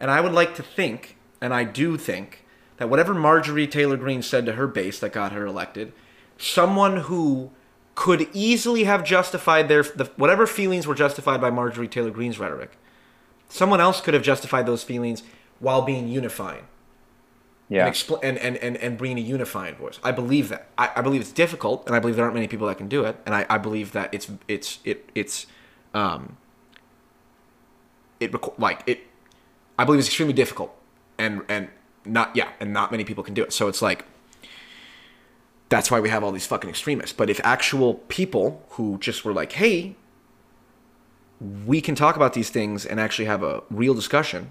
And I would like to think, and I do think, that whatever Marjorie Taylor Greene said to her base that got her elected, someone who could easily have justified their the, whatever feelings were justified by Marjorie Taylor Greene's rhetoric, someone else could have justified those feelings while being unifying Yeah. and, expl- and, and, and, and bringing a unifying voice. I believe that. I, I believe it's difficult, and I believe there aren't many people that can do it. And I, I believe that it's it's it it's um it like it. I believe it's extremely difficult, and and not yeah, and not many people can do it. So it's like that's why we have all these fucking extremists. But if actual people who just were like, hey, we can talk about these things and actually have a real discussion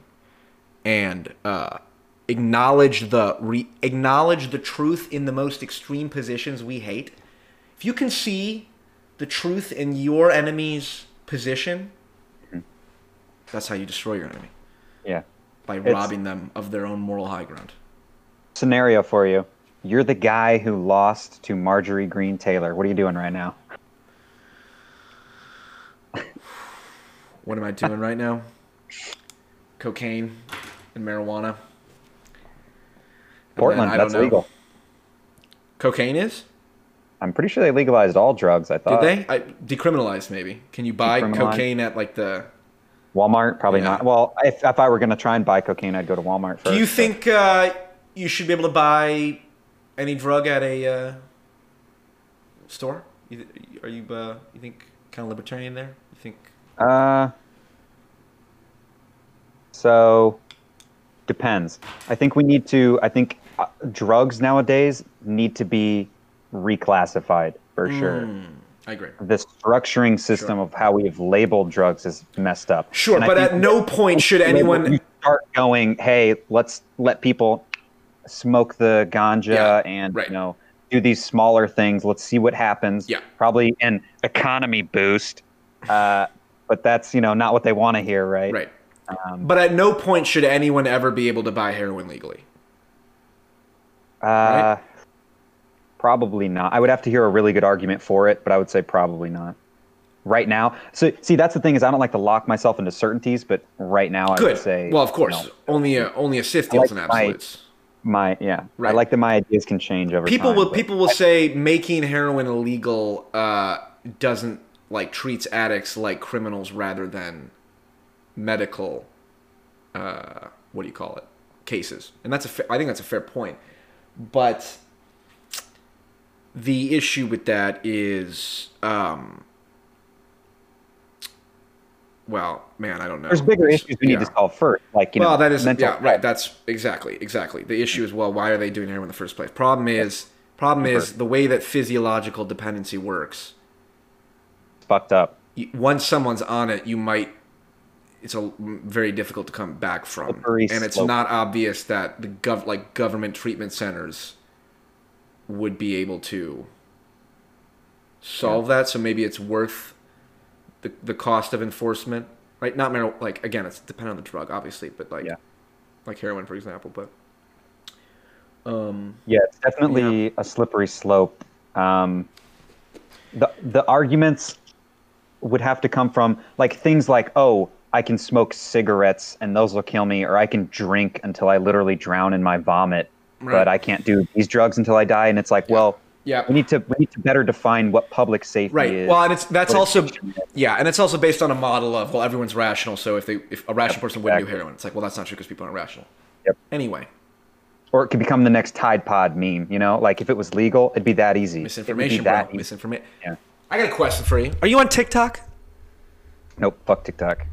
and uh, acknowledge the re- acknowledge the truth in the most extreme positions we hate. If you can see the truth in your enemy's position, that's how you destroy your enemy Yeah. by It's- robbing them of their own moral high ground. Scenario for you. You're the guy who lost to Marjorie Greene Taylor. What are you doing right now? What am I doing right now? Cocaine and marijuana. Portland, that's know. legal. Cocaine is? I'm pretty sure they legalized all drugs. I thought. Did they? I, decriminalized maybe. Can you buy cocaine at like the Walmart, probably Yeah. not. Well, if, if I were going to try and buy cocaine, I'd go to Walmart first. Do you think uh, you should be able to buy any drug at a uh, store? You, are you uh, you think kind of libertarian there? You think Uh, so depends. I think we need to. I think uh, drugs nowadays need to be reclassified for sure. Hmm, I agree. The structuring system of how we have labeled drugs is messed up. Sure, And but at no point should anyone. start going, hey, let's let people smoke the ganja Yeah, and right. you know do these smaller things. Let's see what happens. Yeah. probably an economy boost. Uh, but that's you know not what they want to hear, right? Right. Um, But at no point should anyone ever be able to buy heroin legally. Uh, Right. Probably not. I would have to hear a really good argument for it, but I would say probably not. Right now, so see, that's the thing is I don't like to lock myself into certainties, but right now I Good. would say well, of course, no. only a only a Sith deals like in my- absolutes. my yeah. I like that my ideas can change over people time. will people will say making heroin illegal uh, doesn't like treats addicts like criminals rather than medical uh, what do you call it cases and that's a fa- I think that's a fair point but the issue with that is um, well man I don't know There's bigger issues we need to solve first, like you well, know. that is mental yeah, right. That's exactly exactly the issue is well, why are they doing heroin in the first place? Problem is problem is the way that physiological dependency works. It's fucked up. Once someone's on it, you might it's a very difficult to come back from, and it's slope. not obvious that the gov like government treatment centers would be able to solve that. So maybe it's worth the the cost of enforcement, right? Not mar- like again, it's dependent on the drug, obviously, but like Yeah. like heroin, for example. But um, Yeah, it's definitely a slippery slope. Um, the the arguments would have to come from like things like, oh, I can smoke cigarettes and those will kill me, or I can drink until I literally drown in my vomit, Right. but I can't do these drugs until I die. And it's like, well, yeah, we need to we need to better define what public safety right. is. Well, and it's that's also yeah, and it's also based on a model of well, everyone's rational, so if they if a rational person wouldn't do heroin, it's like well, that's not true because people aren't rational. Yep. Anyway, or it could become the next Tide Pod meme. You know, like if it was legal, it'd be that easy. It would be misinformation, that bro. Misinformation. Yeah. I got a question for you. Are you on TikTok? Nope. Fuck TikTok.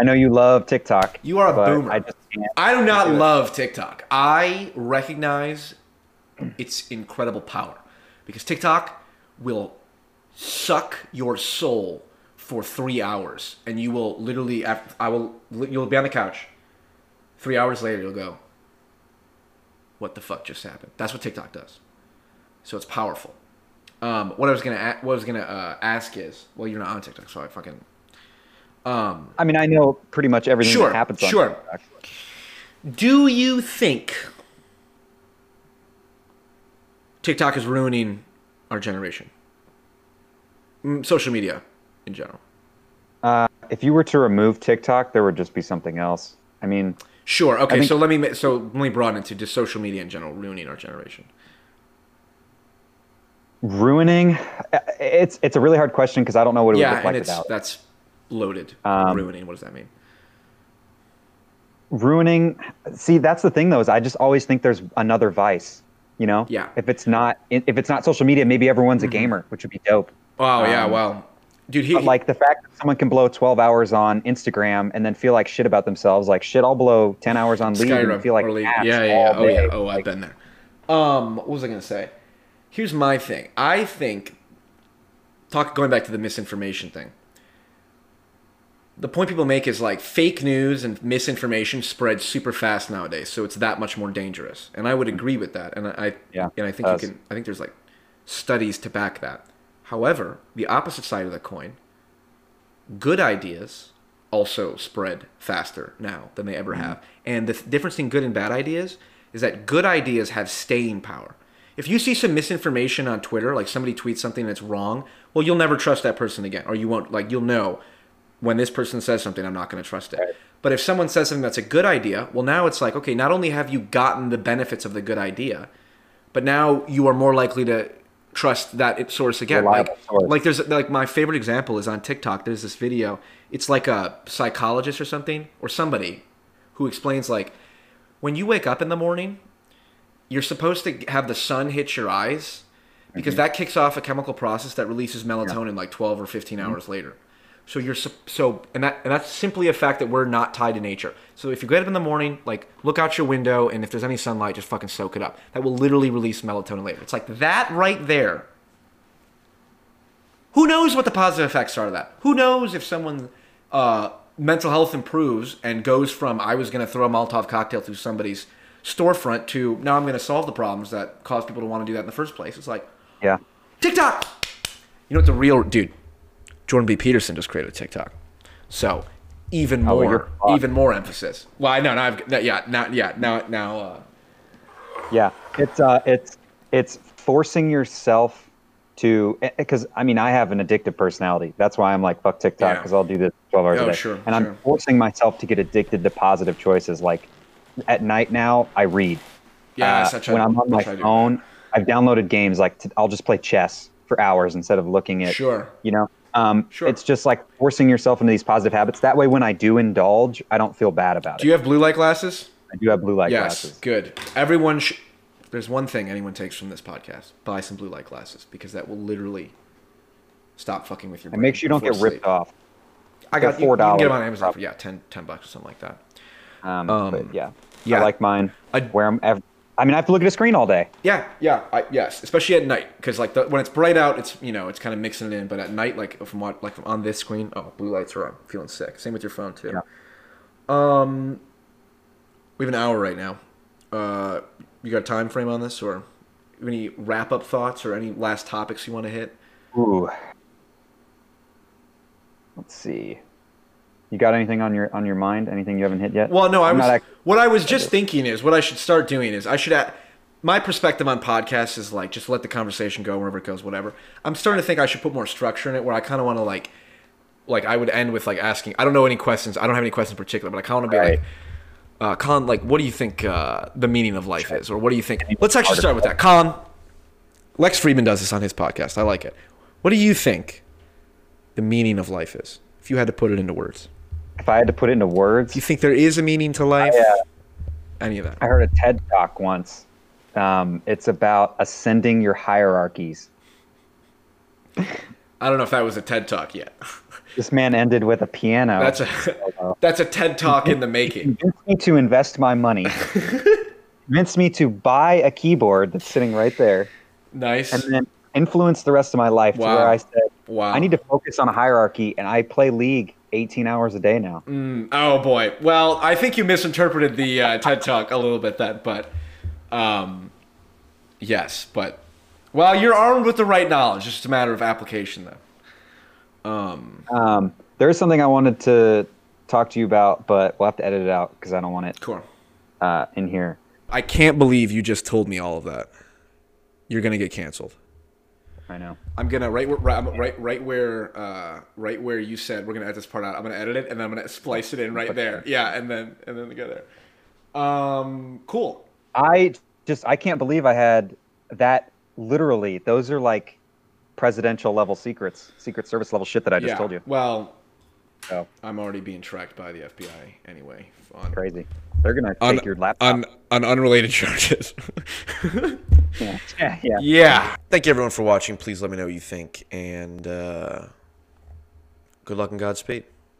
I know you love TikTok. You are a boomer. I. I do not do love TikTok. I recognize its incredible power because TikTok will suck your soul for three hours, and you will literally. I will. You'll be on the couch. Three hours later, you'll go. What the fuck just happened? That's what TikTok does. So it's powerful. Um, what I was gonna what I was gonna uh, ask is, well, you're not on TikTok, so I fucking. Um, I mean, I know pretty much everything Sure, that happens on sure. TikTok. Do you think TikTok is ruining our generation? Social media in general. Uh, if you were to remove TikTok, there would just be something else. I mean, Sure. Okay. think- so let me so let me broaden it to just social media in general ruining our generation. ruining. uh, It's it's a really hard question because I don't know what it would yeah, look and like it's without. that's loaded. Um, ruining. What does that mean? ruining see that's the thing though is i just always think there's another vice you know Yeah. Mm-hmm. if it's not if it's not social media maybe everyone's a gamer which would be dope Oh yeah. um, Well, dude, he but like the fact that someone can blow 12 hours on instagram and then feel like shit about themselves like shit i'll blow 10 hours on league and feel like or League. ass yeah, yeah, all oh yeah, oh I've Like, been there. Um, what was I gonna say? Here's my thing. I think talk going back to the misinformation thing. The point people make is like fake news and misinformation spreads super fast nowadays, so it's that much more dangerous. And I would mm-hmm. agree with that. And I Yeah, and I think you can. I think there's like studies to back that. However, the opposite side of the coin, good ideas also spread faster now than they ever mm-hmm. have. And the th- difference in good and bad ideas is that good ideas have staying power. If you see some misinformation on Twitter, like somebody tweets something that's wrong, well, you'll never trust that person again, or you won't. Like you'll know when this person says something, I'm not going to trust it. Right. But if someone says something that's a good idea, well, now it's like, okay, not only have you gotten the benefits of the good idea, but now you are more likely to trust that source again. Reliable Like, source. like there's like my favorite example is on TikTok. There's this video. It's like a psychologist or something or somebody who explains like when you wake up in the morning, you're supposed to have the sun hit your eyes because mm-hmm. that kicks off a chemical process that releases melatonin like 12 or 15 mm-hmm. hours later. So you're so and that and that's simply a fact that we're not tied to nature. So if you get up in the morning, like look out your window and if there's any sunlight, just fucking soak it up. That will literally release melatonin later. It's like that right there. Who knows what the positive effects are of that? Who knows if someone uh, mental health improves and goes from I was going to throw a Molotov cocktail through somebody's storefront to now I'm going to solve the problems that cause people to want to do that in the first place. It's like yeah TikTok. You know what the real dude? Jordan B. Peterson just created TikTok, so even more, even more emphasis. Well, I know now. I've that- yeah, now yeah, now now. Uh, Yeah, it's uh, it's it's forcing yourself to because I mean I have an addictive personality. That's why I'm like fuck TikTok Yeah. because I'll do this 12 hours Oh, a day, sure, and I'm forcing myself to get addicted to positive choices. Like at night now, I read. Yeah, Uh, when I'm on my try to do phone, I've downloaded games like i I'll just play chess for hours instead of looking at Sure. you know. Um, Sure. It's just like forcing yourself into these positive habits. That way, when I do indulge, I don't feel bad about it. do you have blue light glasses? I do have blue light yes, glasses. good. Everyone, sh- there's one thing anyone takes from this podcast: buy some blue light glasses because that will literally stop fucking with your. Brain makes sure you don't get ripped off. I got you, you can get them on Amazon for yeah 10, 10 bucks or something like that. Um, Um, yeah, yeah. I like mine. I- wear them. Ev- I mean, I have to look at a screen all day. Yeah, yeah, I, yes, especially at night because like the, when it's bright out, it's you know it's kind of mixing it in. But at night, like from what like from on this screen, oh, blue lights are on. Feeling sick. Same with your phone too. Yeah. Um, we have an hour right now. Uh, you got a time frame on this, or any wrap up thoughts, or any last topics you want to hit? Ooh. Let's see. You got anything on your on your mind? Anything you haven't hit yet? Well, no, I I'm was. act- what I was just thinking is what I should start doing is I should. Add, my perspective on podcasts is like just let the conversation go wherever it goes, whatever. I'm starting to think I should put more structure in it, where I kind of want to like, like I would end with like asking. I don't know any questions. I don't have any questions in particular, but I kind of want to be Right. like, uh, Colin, like, what do you think uh, the meaning of life is, or what do you think? Let's actually start with that, Colin. Lex Fridman does this on his podcast. I like it. What do you think the meaning of life is, if you had to put it into words? If I had to put it into words, Do you think there is a meaning to life? I, uh, Any of that? I heard a TED talk once. Um, it's about ascending your hierarchies. I don't know if that was a TED talk yet. [laughs] This man ended with a piano. That's a [laughs] that's a TED talk in the making. convinced me to invest my money. [laughs] convinced me to buy a keyboard that's sitting right there, Nice. and then influenced the rest of my life to where I said, Wow. I need to focus on a hierarchy, and I play League 18 hours a day now. Mm, oh boy. Well, I think you misinterpreted the uh, TED talk a little bit then, but um, yes, but well, you're armed with the right knowledge. It's just a matter of application, though. Um, Um, there is something I wanted to talk to you about, but we'll have to edit it out because I don't want it cool. uh, in here. I can't believe you just told me all of that. You're gonna get canceled. I know. I'm gonna right where right right right where uh, right where you said we're gonna edit this part out. I'm gonna edit it and then I'm gonna splice it in right there. Yeah, and then and then go there. Um, cool. I just I can't believe I had that. Literally, those are like presidential level secrets, Secret Service level shit that I just yeah. told you. Well, So I'm already being tracked by the FBI anyway. On, crazy. They're gonna take on, your laptop. on on unrelated [laughs] charges. yeah, yeah, yeah. yeah. Thank you everyone for watching. Please let me know what you think, and uh, good luck and Godspeed.